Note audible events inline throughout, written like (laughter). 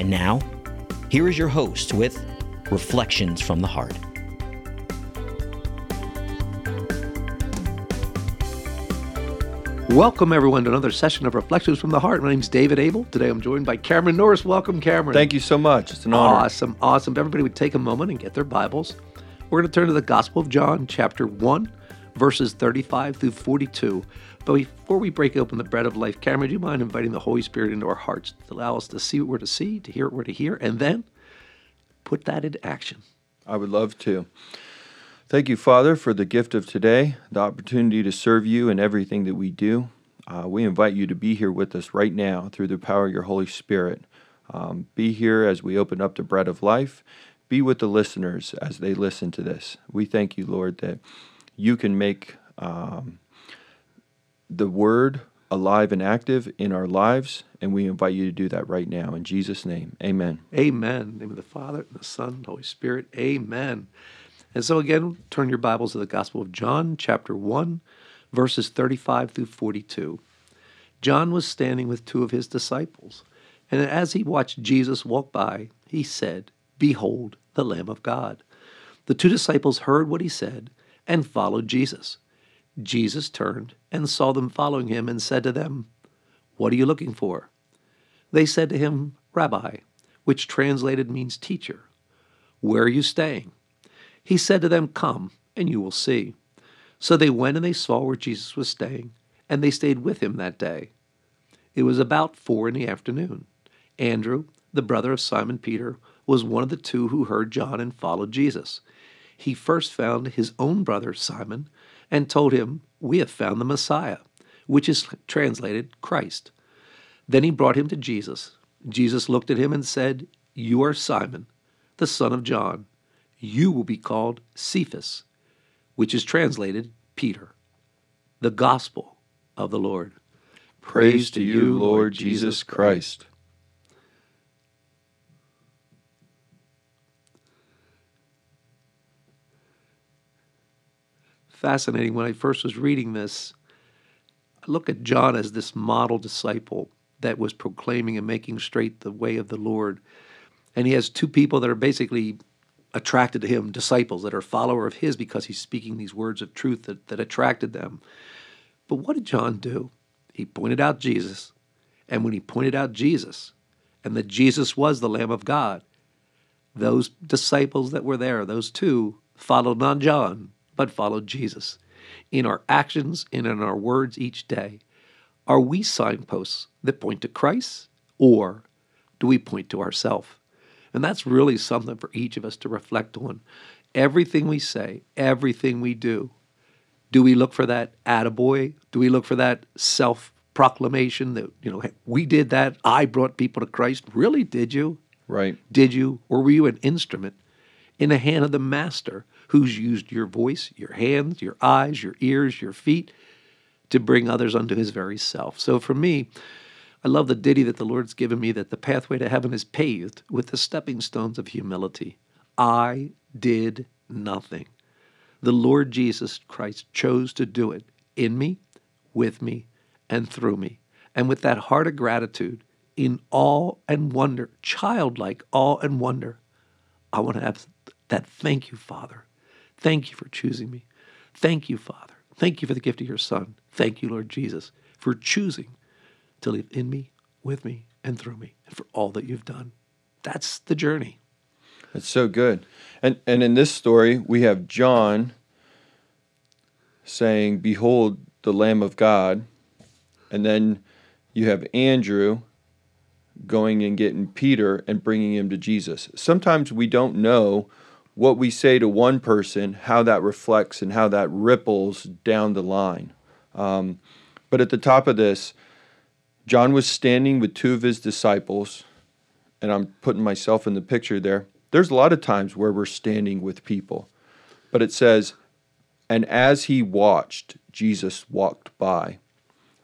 And now, here is your host with Reflections from the Heart. Welcome, everyone, to another session of Reflections from the Heart. My name is David Abel. Today I'm joined by Cameron Norris. Welcome, Cameron. Thank you so much. It's an honor. Awesome, awesome. If everybody would take a moment and get their Bibles. We're going to turn to the Gospel of John, chapter 1, verses 35 through 42. But before we break open the bread of life, Cameron, do you mind inviting the Holy Spirit into our hearts to allow us to see what we're to see, to hear what we're to hear, and then put that into action? I would love to. Thank you, Father, for the gift of today, the opportunity to serve you in everything that we do. Uh, we invite you to be here with us right now through the power of your Holy Spirit. Um, be here as we open up the bread of life. Be with the listeners as they listen to this. We thank you, Lord, that you can make um, the word alive and active in our lives, and we invite you to do that right now. In Jesus' name, amen. Amen. Name of the Father, and the Son, and the Holy Spirit. Amen. And so again, turn your Bibles to the Gospel of John, chapter 1, verses 35 through 42. John was standing with two of his disciples, and as he watched Jesus walk by, he said, Behold, the Lamb of God. The two disciples heard what he said and followed Jesus. Jesus turned and saw them following him and said to them, What are you looking for? They said to him, Rabbi, which translated means teacher, where are you staying? He said to them, Come, and you will see. So they went and they saw where Jesus was staying, and they stayed with him that day. It was about four in the afternoon. Andrew, the brother of Simon Peter, was one of the two who heard John and followed Jesus. He first found his own brother Simon and told him, We have found the Messiah, which is translated Christ. Then he brought him to Jesus. Jesus looked at him and said, You are Simon, the son of John. You will be called Cephas, which is translated Peter. The Gospel of the Lord. Praise to you, Lord Jesus Christ. Fascinating. When I first was reading this, I look at John as this model disciple that was proclaiming and making straight the way of the Lord. And he has two people that are basically attracted to him, disciples that are follower of his because he's speaking these words of truth that, that attracted them. But what did John do? He pointed out Jesus. And when he pointed out Jesus, and that Jesus was the Lamb of God, those disciples that were there, those two, followed not John, but followed Jesus. In our actions and in our words each day, are we signposts that point to Christ or do we point to ourselves? And that's really something for each of us to reflect on. Everything we say, everything we do, do we look for that attaboy? Do we look for that self proclamation that, you know, we did that, I brought people to Christ? Really, did you? Right. Did you? Or were you an instrument in the hand of the master who's used your voice, your hands, your eyes, your ears, your feet to bring others unto his very self. So for me, I love the ditty that the Lord's given me that the pathway to heaven is paved with the stepping stones of humility. I did nothing. The Lord Jesus Christ chose to do it in me, with me, and through me. And with that heart of gratitude, in awe and wonder, childlike awe and wonder, I want to have that thank you, Father, Thank you for choosing me. Thank you, Father. Thank you for the gift of your Son. Thank you, Lord Jesus, for choosing to live in me, with me, and through me, and for all that you've done. That's the journey. That's so good. And and in this story, we have John saying, "Behold the Lamb of God." And then you have Andrew going and getting Peter and bringing him to Jesus. Sometimes we don't know what we say to one person, how that reflects and how that ripples down the line. Um, but at the top of this, John was standing with two of his disciples, and I'm putting myself in the picture there. There's a lot of times where we're standing with people, but it says, and as he watched, Jesus walked by.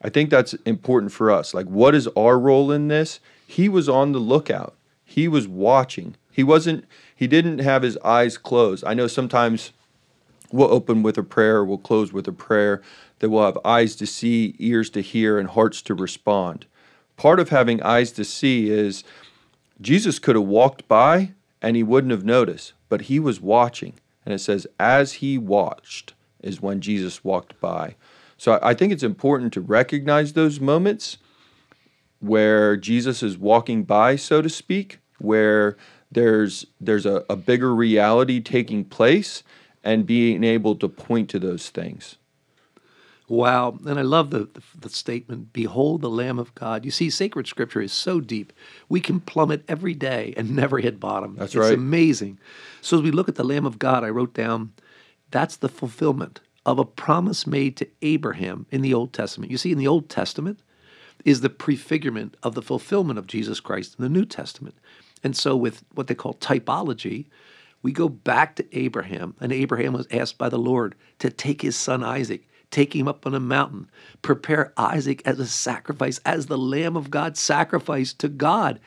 I think that's important for us. Like, what is our role in this? He was on the lookout, he was watching. He wasn't, he didn't have his eyes closed. I know sometimes we'll open with a prayer, we'll close with a prayer, that we'll have eyes to see, ears to hear, and hearts to respond. Part of having eyes to see is Jesus could have walked by and he wouldn't have noticed, but he was watching. And it says, as he watched is when Jesus walked by. So I think it's important to recognize those moments where Jesus is walking by, so to speak, where there's there's a, a bigger reality taking place and being able to point to those things. Wow. And I love the, the, the, statement, Behold the Lamb of God. You see, sacred scripture is so deep, we can plummet every day and (laughs) never hit bottom. That's it's right. It's amazing. So as we look at the Lamb of God, I wrote down that's the fulfillment of a promise made to Abraham in the Old Testament. You see, in the Old Testament is the prefigurement of the fulfillment of Jesus Christ in the New Testament. And so, with what they call typology, we go back to Abraham, and Abraham was asked by the Lord to take his son Isaac take him up on a mountain, prepare Isaac as a sacrifice, as the Lamb of God sacrificed to God.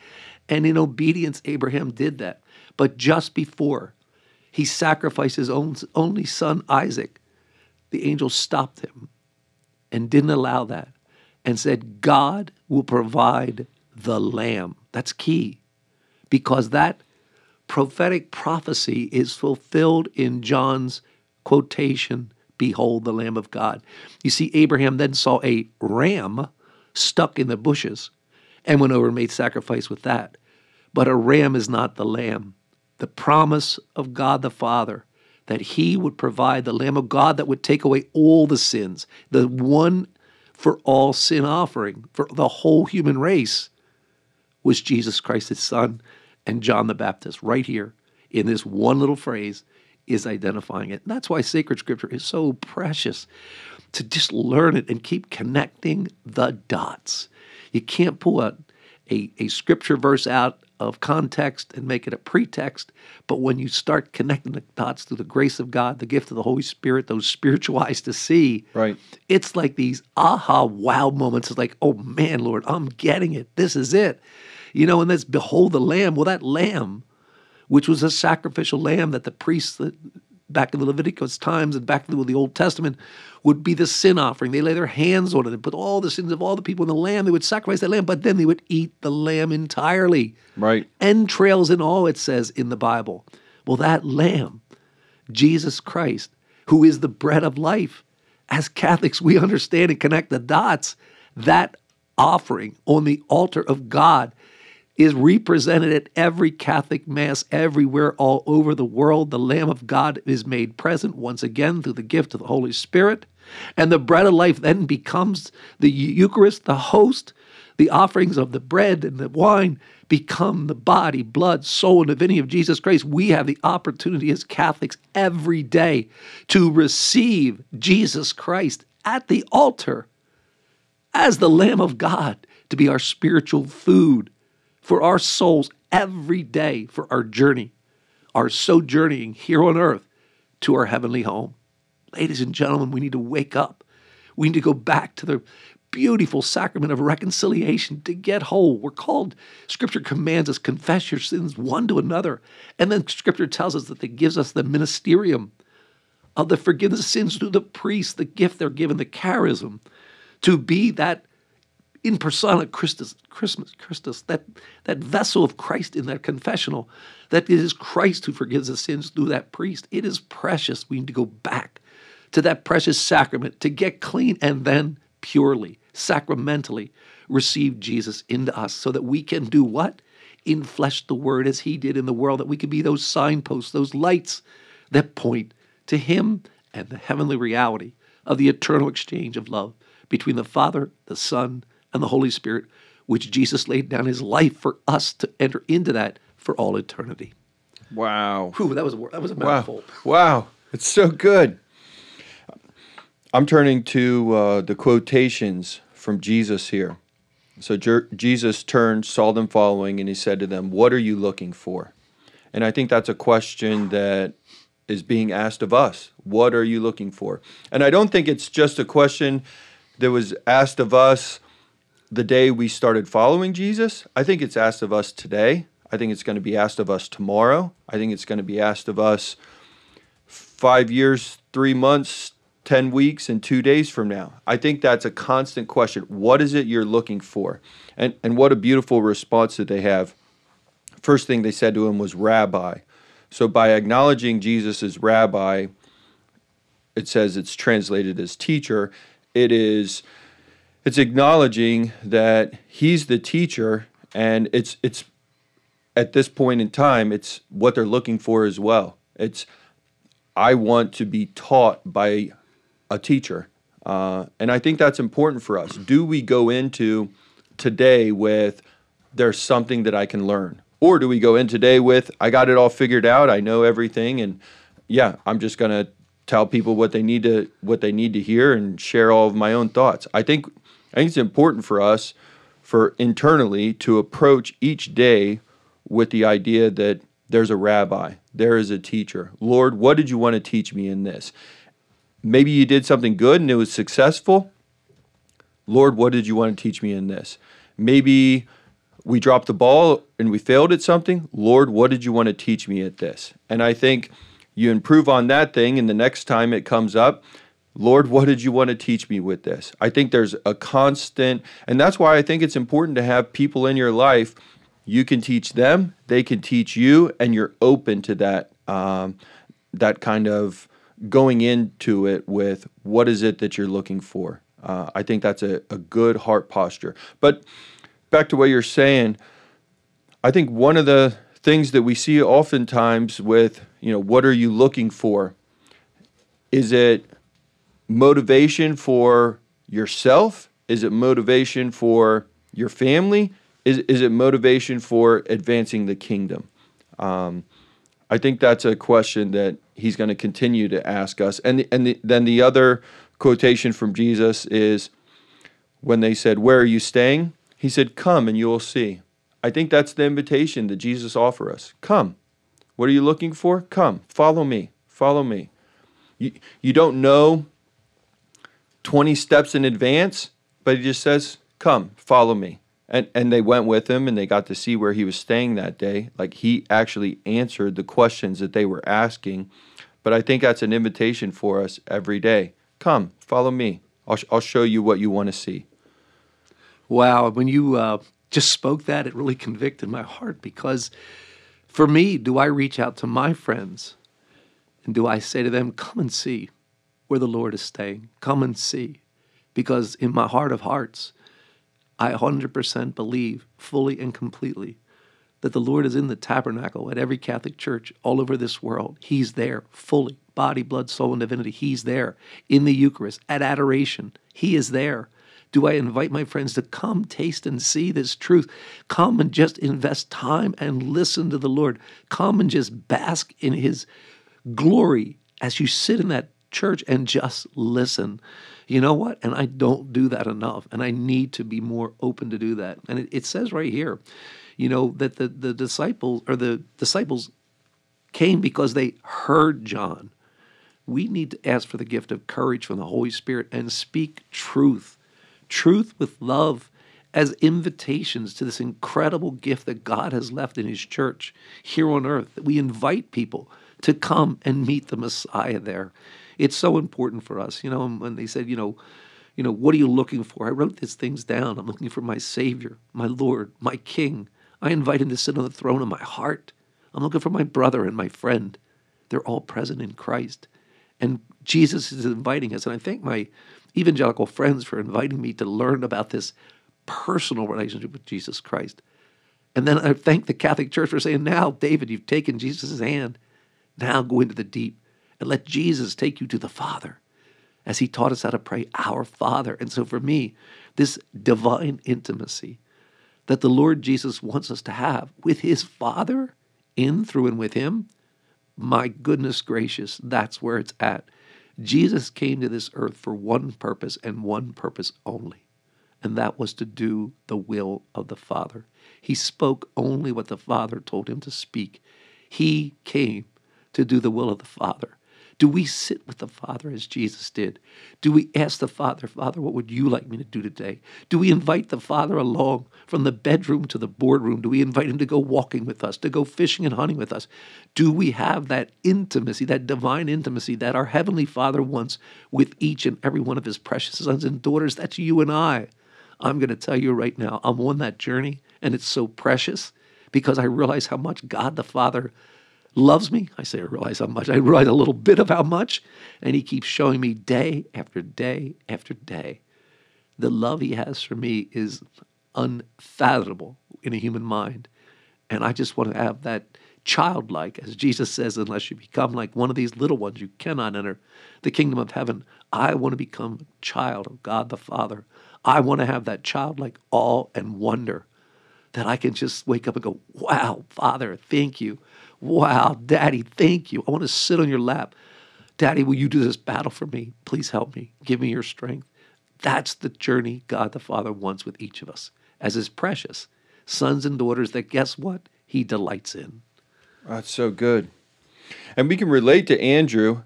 And in obedience, Abraham did that. But just before he sacrificed his own, only son, Isaac, the angel stopped him and didn't allow that and said, God will provide the lamb. That's key because that prophetic prophecy is fulfilled in John's quotation Behold the Lamb of God. You see, Abraham then saw a ram stuck in the bushes and went over and made sacrifice with that. But a ram is not the lamb. The promise of God the Father that he would provide the Lamb of God that would take away all the sins, the one for all sin offering for the whole human race was Jesus Christ, his son, and John the Baptist, right here in this one little phrase is identifying it. And that's why sacred scripture is so precious to just learn it and keep connecting the dots. You can't pull a, a, a scripture verse out of context and make it a pretext. But when you start connecting the dots through the grace of God, the gift of the Holy Spirit, those spiritual (laughs) eyes to see, right? It's like these aha wow moments. It's like, oh man, Lord, I'm getting it. This is it. You know, and that's behold the lamb. Well, that lamb which was a sacrificial lamb that the priests back in the Leviticus times and back in the Old Testament would be the sin offering. They lay their hands on it and put all the sins of all the people in the lamb. They would sacrifice that lamb, but then they would eat the lamb entirely. Right. Entrails and all, it says in the Bible. Well, that lamb, Jesus Christ, who is the bread of life, as Catholics, we understand and connect the dots. That offering on the altar of God is represented at every Catholic Mass everywhere all over the world. The Lamb of God is made present once again through the gift of the Holy Spirit. And the bread of life then becomes the Eucharist, the host. The offerings of the bread and the wine become the body, blood, soul, and divinity of Jesus Christ. We have the opportunity as Catholics every day to receive Jesus Christ at the altar as the Lamb of God to be our spiritual food for our souls every day for our journey, our sojourning here on earth to our heavenly home. Ladies and gentlemen, we need to wake up. We need to go back to the beautiful sacrament of reconciliation to get whole. We're called, Scripture commands us, confess your sins one to another. And then Scripture tells us that it gives us the ministerium of the forgiveness of sins through the priest, the gift they're given, the charism, to be that in persona Christus, Christmas, Christus, that, that vessel of Christ in that confessional, that it is Christ who forgives us sins through that priest. It is precious. We need to go back to that precious sacrament to get clean and then purely, sacramentally receive Jesus into us so that we can do what? In flesh the word as he did in the world, that we can be those signposts, those lights that point to him and the heavenly reality of the eternal exchange of love between the Father, the Son, and the Holy Spirit, which Jesus laid down his life for us to enter into that for all eternity. Wow. Whew, that was a, that was a mouthful. Wow. wow. It's so good. I'm turning to uh, the quotations from Jesus here. So Jer- Jesus turned, saw them following, and he said to them, What are you looking for? And I think that's a question that is being asked of us. What are you looking for? And I don't think it's just a question that was asked of us the day we started following Jesus. I think it's asked of us today. I think it's going to be asked of us tomorrow. I think it's going to be asked of us five years, three months, 10 weeks, and two days from now. I think that's a constant question. What is it you're looking for? And, and what a beautiful response that they have. First thing they said to him was rabbi. So by acknowledging Jesus as rabbi, it says it's translated as teacher. It is it's acknowledging that he's the teacher and it's it's at this point in time it's what they're looking for as well. It's I want to be taught by a teacher. Uh, and I think that's important for us. Do we go into today with there's something that I can learn? Or do we go in today with, I got it all figured out, I know everything, and yeah, I'm just gonna tell people what they need to what they need to hear and share all of my own thoughts. I think I think it's important for us for internally to approach each day with the idea that there's a rabbi, there is a teacher. Lord, what did you want to teach me in this? Maybe you did something good and it was successful. Lord, what did you want to teach me in this? Maybe we dropped the ball and we failed at something. Lord, what did you want to teach me at this? And I think you improve on that thing, and the next time it comes up, Lord, what did you want to teach me with this? I think there's a constant, and that's why I think it's important to have people in your life. You can teach them, they can teach you, and you're open to that. Um, that kind of going into it with what is it that you're looking for. Uh, I think that's a, a good heart posture. But back to what you're saying, I think one of the things that we see oftentimes with, you know, what are you looking for? Is it motivation for yourself? Is it motivation for your family? Is, is it motivation for advancing the kingdom? Um, I think that's a question that he's going to continue to ask us. And, and the, then the other quotation from Jesus is when they said, Where are you staying? He said, Come and you will see. I think that's the invitation that Jesus offers us. Come. What are you looking for? Come. Follow me. Follow me. You, you don't know 20 steps in advance, but he just says, Come, follow me. And, and they went with him and they got to see where he was staying that day. Like he actually answered the questions that they were asking. But I think that's an invitation for us every day. Come, follow me. I'll, I'll show you what you want to see. Wow, when you uh, just spoke that, it really convicted my heart because for me, do I reach out to my friends and do I say to them, come and see where the Lord is staying? Come and see. Because in my heart of hearts, I 100% believe fully and completely that the Lord is in the tabernacle at every Catholic church all over this world. He's there fully, body, blood, soul, and divinity. He's there in the Eucharist, at adoration. He is there. Do I invite my friends to come taste and see this truth? Come and just invest time and listen to the Lord. Come and just bask in His glory as you sit in that church and just listen. You know what? And I don't do that enough. And I need to be more open to do that. And it, it says right here, you know, that the, the disciples or the disciples came because they heard John. We need to ask for the gift of courage from the Holy Spirit and speak truth truth with love as invitations to this incredible gift that God has left in His church here on earth. That we invite people to come and meet the Messiah there. It's so important for us, you know. And they said, you know, you know, what are you looking for? I wrote these things down. I'm looking for my Savior, my Lord, my King. I invite Him to sit on the throne of my heart. I'm looking for my brother and my friend. They're all present in Christ, and Jesus is inviting us. And I thank my evangelical friends for inviting me to learn about this personal relationship with Jesus Christ. And then I thank the Catholic Church for saying, now, David, you've taken Jesus' hand. Now go into the deep and let Jesus take you to the Father as he taught us how to pray, Our Father. And so for me, this divine intimacy that the Lord Jesus wants us to have with his Father, in, through, and with him, my goodness gracious, that's where it's at. Jesus came to this earth for one purpose and one purpose only, and that was to do the will of the Father. He spoke only what the Father told him to speak. He came to do the will of the Father. Do we sit with the Father as Jesus did? Do we ask the Father, Father, what would you like me to do today? Do we invite the Father along from the bedroom to the boardroom? Do we invite him to go walking with us, to go fishing and hunting with us? Do we have that intimacy, that divine intimacy that our Heavenly Father wants with each and every one of his precious sons and daughters? That's you and I. I'm going to tell you right now, I'm on that journey, and it's so precious because I realize how much God the Father loves me. I say I realize how much. I realize a little bit of how much. And he keeps showing me day after day after day. The love he has for me is unfathomable in a human mind. And I just want to have that childlike, as Jesus says, unless you become like one of these little ones, you cannot enter the kingdom of heaven. I want to become a child of God the Father. I want to have that childlike awe and wonder that I can just wake up and go, wow, Father, thank you Wow, Daddy, thank you. I want to sit on your lap. Daddy, will you do this battle for me? Please help me. Give me your strength. That's the journey God the Father wants with each of us as his precious sons and daughters that guess what? He delights in. That's so good. And we can relate to Andrew.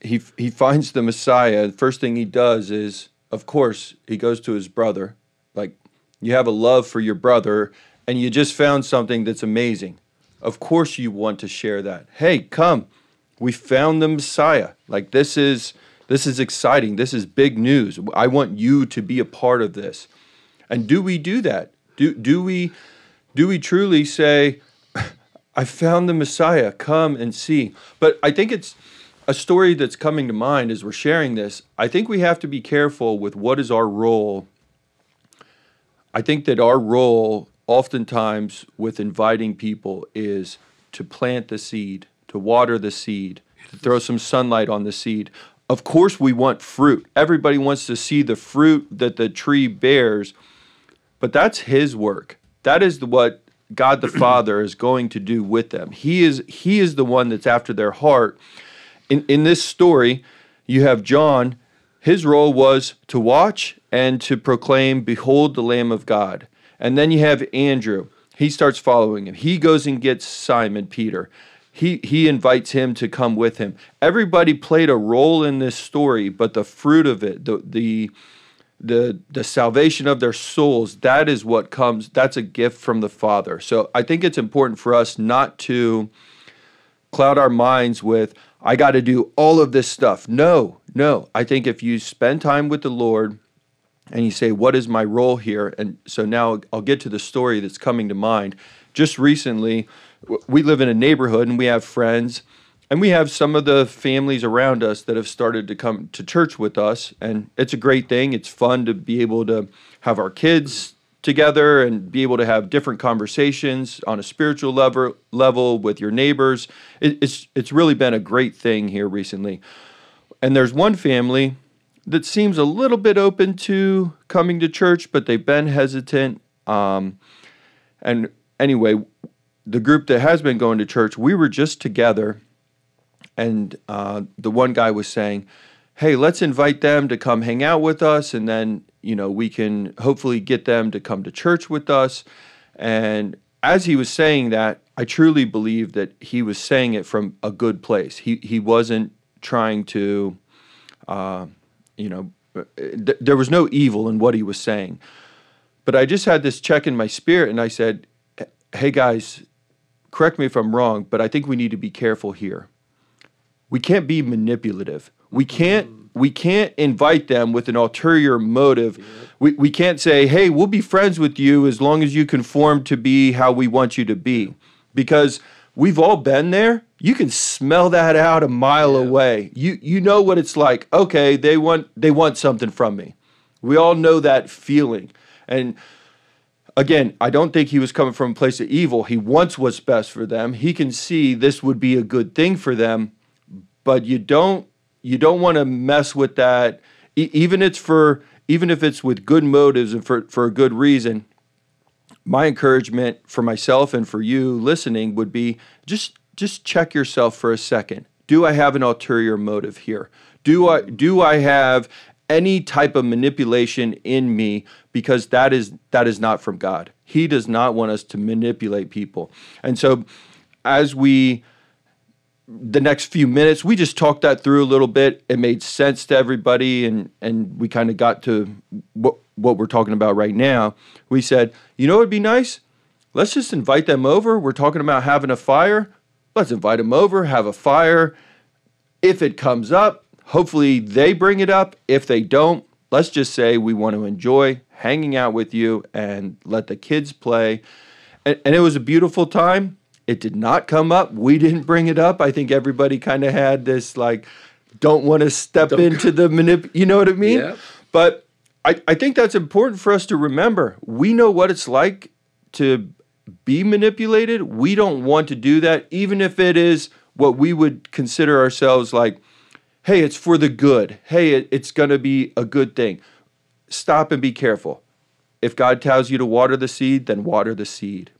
He, he finds the Messiah. The first thing he does is, of course, he goes to his brother. Like, you have a love for your brother, and you just found something that's amazing of course you want to share that. Hey, come. We found the Messiah. Like this is this is exciting. This is big news. I want you to be a part of this. And do we do that? Do do we do we truly say (laughs) I found the Messiah, come and see. But I think it's a story that's coming to mind as we're sharing this. I think we have to be careful with what is our role. I think that our role oftentimes with inviting people is to plant the seed, to water the seed, to throw some sunlight on the seed. Of course, we want fruit. Everybody wants to see the fruit that the tree bears, but that's His work. That is what God the Father is going to do with them. He is He is the one that's after their heart. In in this story, you have John. His role was to watch and to proclaim, "Behold, the Lamb of God." And then you have Andrew. He starts following him. He goes and gets Simon Peter. He he invites him to come with him. Everybody played a role in this story, but the fruit of it, the the the the salvation of their souls, that is what comes. That's a gift from the Father. So I think it's important for us not to cloud our minds with I got to do all of this stuff. No, no. I think if you spend time with the Lord, and you say, What is my role here? And so now I'll get to the story that's coming to mind. Just recently, we live in a neighborhood and we have friends, and we have some of the families around us that have started to come to church with us. And it's a great thing. It's fun to be able to have our kids together and be able to have different conversations on a spiritual level level with your neighbors. It, it's it's really been a great thing here recently. And there's one family that seems a little bit open to coming to church, but they've been hesitant. Um, and anyway, the group that has been going to church, we were just together, and uh, the one guy was saying, "Hey, let's invite them to come hang out with us, and then you know we can hopefully get them to come to church with us." And as he was saying that, I truly believe that he was saying it from a good place. He he wasn't trying to. Uh, you know, uh, th- there was no evil in what he was saying. But I just had this check in my spirit, and I said, "Hey guys, correct me if I'm wrong, but I think we need to be careful here. We can't be manipulative. We can't." We can't invite them with an ulterior motive. We, we can't say, hey, we'll be friends with you as long as you conform to be how we want you to be. Because we've all been there you can smell that out a mile yeah. away. You you know what it's like. Okay, they want they want something from me. We all know that feeling. And again, I don't think he was coming from a place of evil. He wants what's best for them. He can see this would be a good thing for them, but you don't you don't want to mess with that e- even it's for even if it's with good motives and for, for a good reason. My encouragement for myself and for you listening would be just just check yourself for a second. Do I have an ulterior motive here? Do I do I have any type of manipulation in me because that is that is not from God. He does not want us to manipulate people. And so as we the next few minutes we just talked that through a little bit it made sense to everybody and and we kind of got to what what we're talking about right now we said you know it would be nice let's just invite them over we're talking about having a fire let's invite them over have a fire if it comes up hopefully they bring it up if they don't let's just say we want to enjoy hanging out with you and let the kids play and, and it was a beautiful time it did not come up. We didn't bring it up. I think everybody kind of had this like, don't want to step don't into the manip. You know what I mean? Yeah. But I, I think that's important for us to remember. We know what it's like to be manipulated. We don't want to do that, even if it is what we would consider ourselves like, hey, it's for the good. Hey, it, it's going to be a good thing. Stop and be careful. If God tells you to water the seed, then water the seed.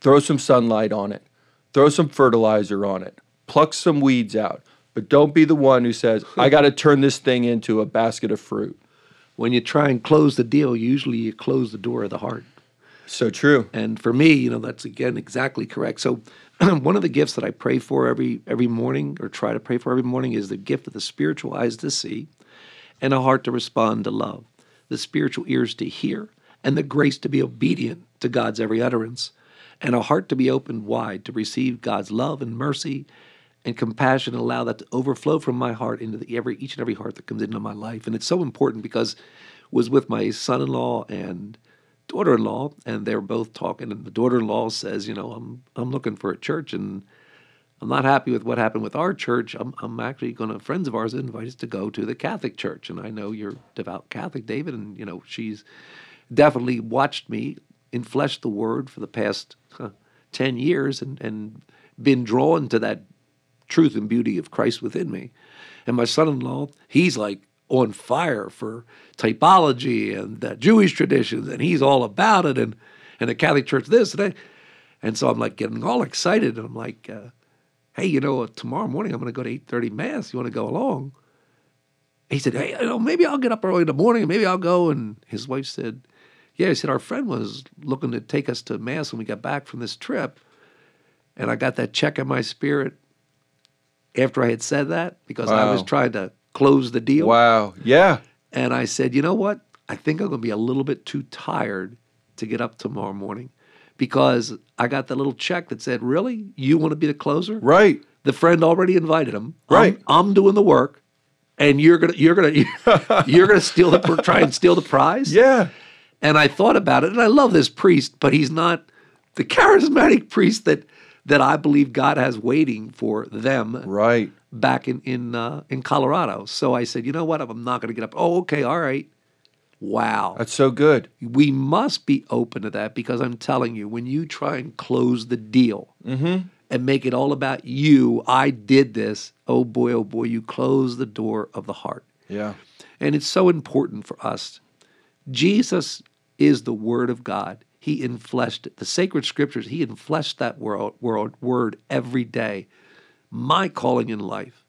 Throw some sunlight on it. Throw some fertilizer on it. Pluck some weeds out. But don't be the one who says, I got to turn this thing into a basket of fruit. When you try and close the deal, usually you close the door of the heart. So true. And for me, you know, that's again exactly correct. So (clears throat) one of the gifts that I pray for every every morning or try to pray for every morning is the gift of the spiritual eyes to see and a heart to respond to love, the spiritual ears to hear, and the grace to be obedient to God's every utterance and a heart to be opened wide to receive God's love and mercy and compassion and allow that to overflow from my heart into the, every each and every heart that comes into my life. And it's so important because was with my son-in-law and daughter-in-law, and they were both talking. And the daughter-in-law says, "You know, I'm I'm looking for a church, and I'm not happy with what happened with our church. I'm I'm actually going to friends of ours invite us to go to the Catholic church, and I know you're devout Catholic, David, and you know she's definitely watched me infleshed the word for the past huh, 10 years and, and been drawn to that truth and beauty of Christ within me. And my son in law, he's like on fire for typology and uh, Jewish traditions, and he's all about it, and, and the Catholic Church this and that. And so I'm like getting all excited, and I'm like, uh, hey, you know, tomorrow morning I'm going to go to 8.30 Mass. You want to go along? He said, hey, you know, maybe I'll get up early in the morning, maybe I'll go. And his wife said, yeah, he said, our friend was looking to take us to Mass when we got back from this trip. And I got that check in my spirit after I had said that because wow. I was trying to close the deal. Wow. Yeah. And I said, you know what? I think I'm going to be a little bit too tired to get up tomorrow morning because I got that little check that said, really? You want to be the closer? Right. The friend already invited him. Right. I'm, I'm doing the work. And you're gonna you're gonna (laughs) you're gonna steal the try and steal the prize. Yeah, and I thought about it, and I love this priest, but he's not the charismatic priest that that I believe God has waiting for them. Right. Back in in uh, in Colorado. So I said, you know what? I'm not going to get up. Oh, okay, all right. Wow. That's so good. We must be open to that because I'm telling you, when you try and close the deal mm-hmm. and make it all about you, I did this. Oh boy, oh boy, you close the door of the heart. Yeah. And it's so important for us. Jesus is the Word of God. He infleshed it. The sacred scriptures, He infleshed that world, world, word every day. My calling in life,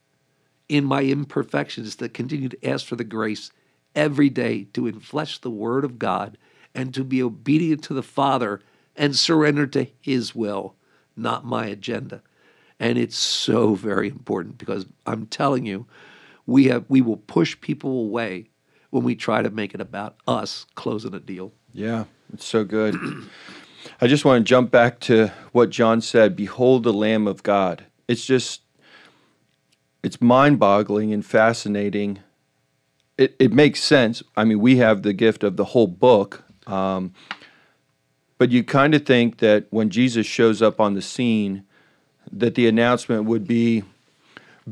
in my imperfections, is to continue to ask for the grace every day to inflesh the Word of God and to be obedient to the Father and surrender to His will, not my agenda. And it's so very important because I'm telling you, we have we will push people away when we try to make it about us closing a deal. Yeah, it's so good. I just want to jump back to what John said Behold the Lamb of God. It's just, it's mind boggling and fascinating. It, it makes sense. I mean, we have the gift of the whole book. Um, but you kind of think that when Jesus shows up on the scene, that the announcement would be,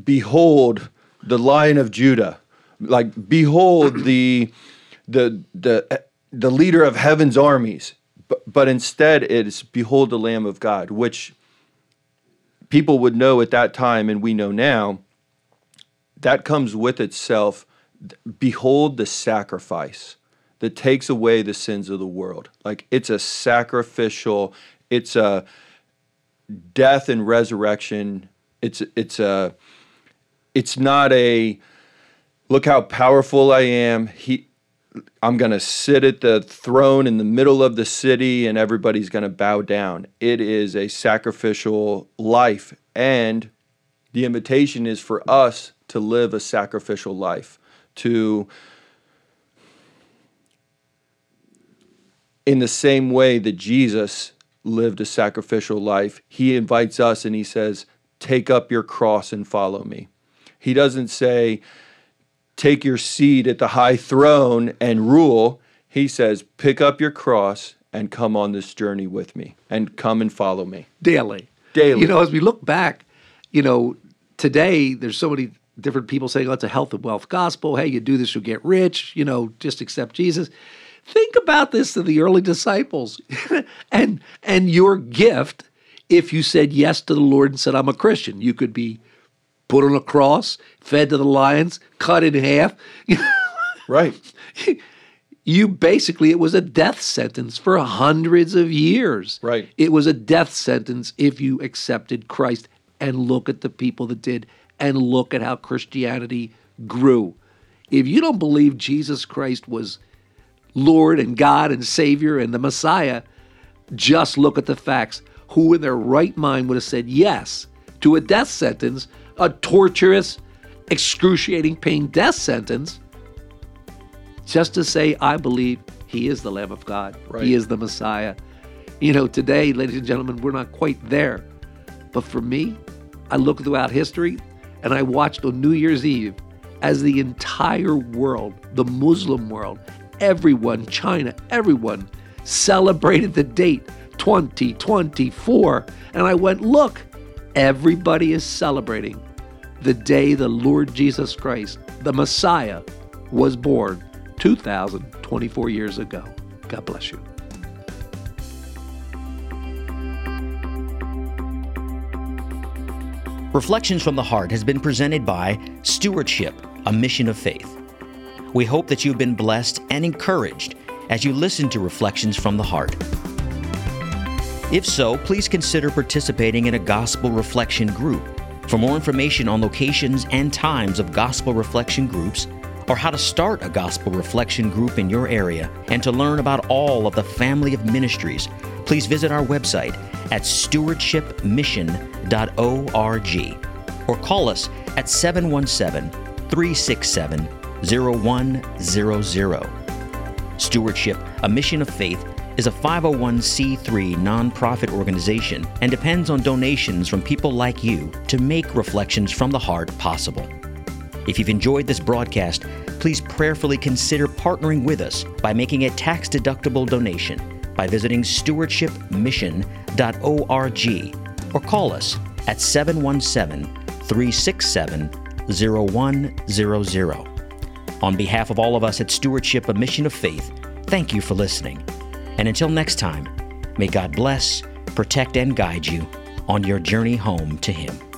Behold the Lion of Judah. Like, behold the the the the leader of heaven's armies. But, but instead, it is behold the Lamb of God, which people would know at that time, and we know now, that comes with itself. Behold the sacrifice that takes away the sins of the world. Like it's a sacrificial, it's a death and resurrection. It's it's a it's not a look how powerful I am. He I'm going to sit at the throne in the middle of the city and everybody's going to bow down. It is a sacrificial life and the invitation is for us to live a sacrificial life, to in the same way that Jesus lived a sacrificial life, he invites us and he says, Take up your cross and follow me. He doesn't say, Take your seat at the high throne and rule. He says, Pick up your cross and come on this journey with me and come and follow me. Daily. Daily. You know, as we look back, you know, today there's so many different people saying, oh, it's a health and wealth gospel. Hey, you do this, you'll get rich. You know, just accept Jesus. Think about this to the early disciples (laughs) and and your gift if you said yes to the Lord and said, I'm a Christian. You could be put on a cross, fed to the lions, cut in half. (laughs) right. You basically, it was a death sentence for hundreds of years. Right. It was a death sentence if you accepted Christ. And look at the people that did, and look at how Christianity grew. If you don't believe Jesus Christ was Lord and God and Savior and the Messiah, just look at the facts. Who in their right mind would have said yes to a death sentence, a torturous, excruciating pain death sentence, just to say, I believe He is the Lamb of God, Right. He is the Messiah. You know, today, ladies and gentlemen, we're not quite there. But for me, I look throughout history and I watched on New Year's Eve as the entire world, the Muslim world, everyone, China, everyone celebrated the date 2024. And I went, look, everybody is celebrating the day the Lord Jesus Christ, the Messiah, was born 2,024 years ago. God bless you. Reflections from the Heart has been presented by Stewardship, a mission of faith. We hope that you've been blessed and encouraged as you listen to Reflections from the Heart. If so, please consider participating in a gospel reflection group. For more information on locations and times of gospel reflection groups, or how to start a gospel reflection group in your area, and to learn about all of the family of ministries, please visit our website at stewardshipmission.org or call us at 717 367 0100. Stewardship, a mission of faith, is a 501c3 nonprofit organization and depends on donations from people like you to make Reflections from the Heart possible. If you've enjoyed this broadcast, please prayerfully consider partnering with us by making a tax deductible donation by visiting stewardshipmission.org or call us at 717 367 0100. On behalf of all of us at Stewardship, a mission of faith, thank you for listening. And until next time, may God bless, protect, and guide you on your journey home to Him.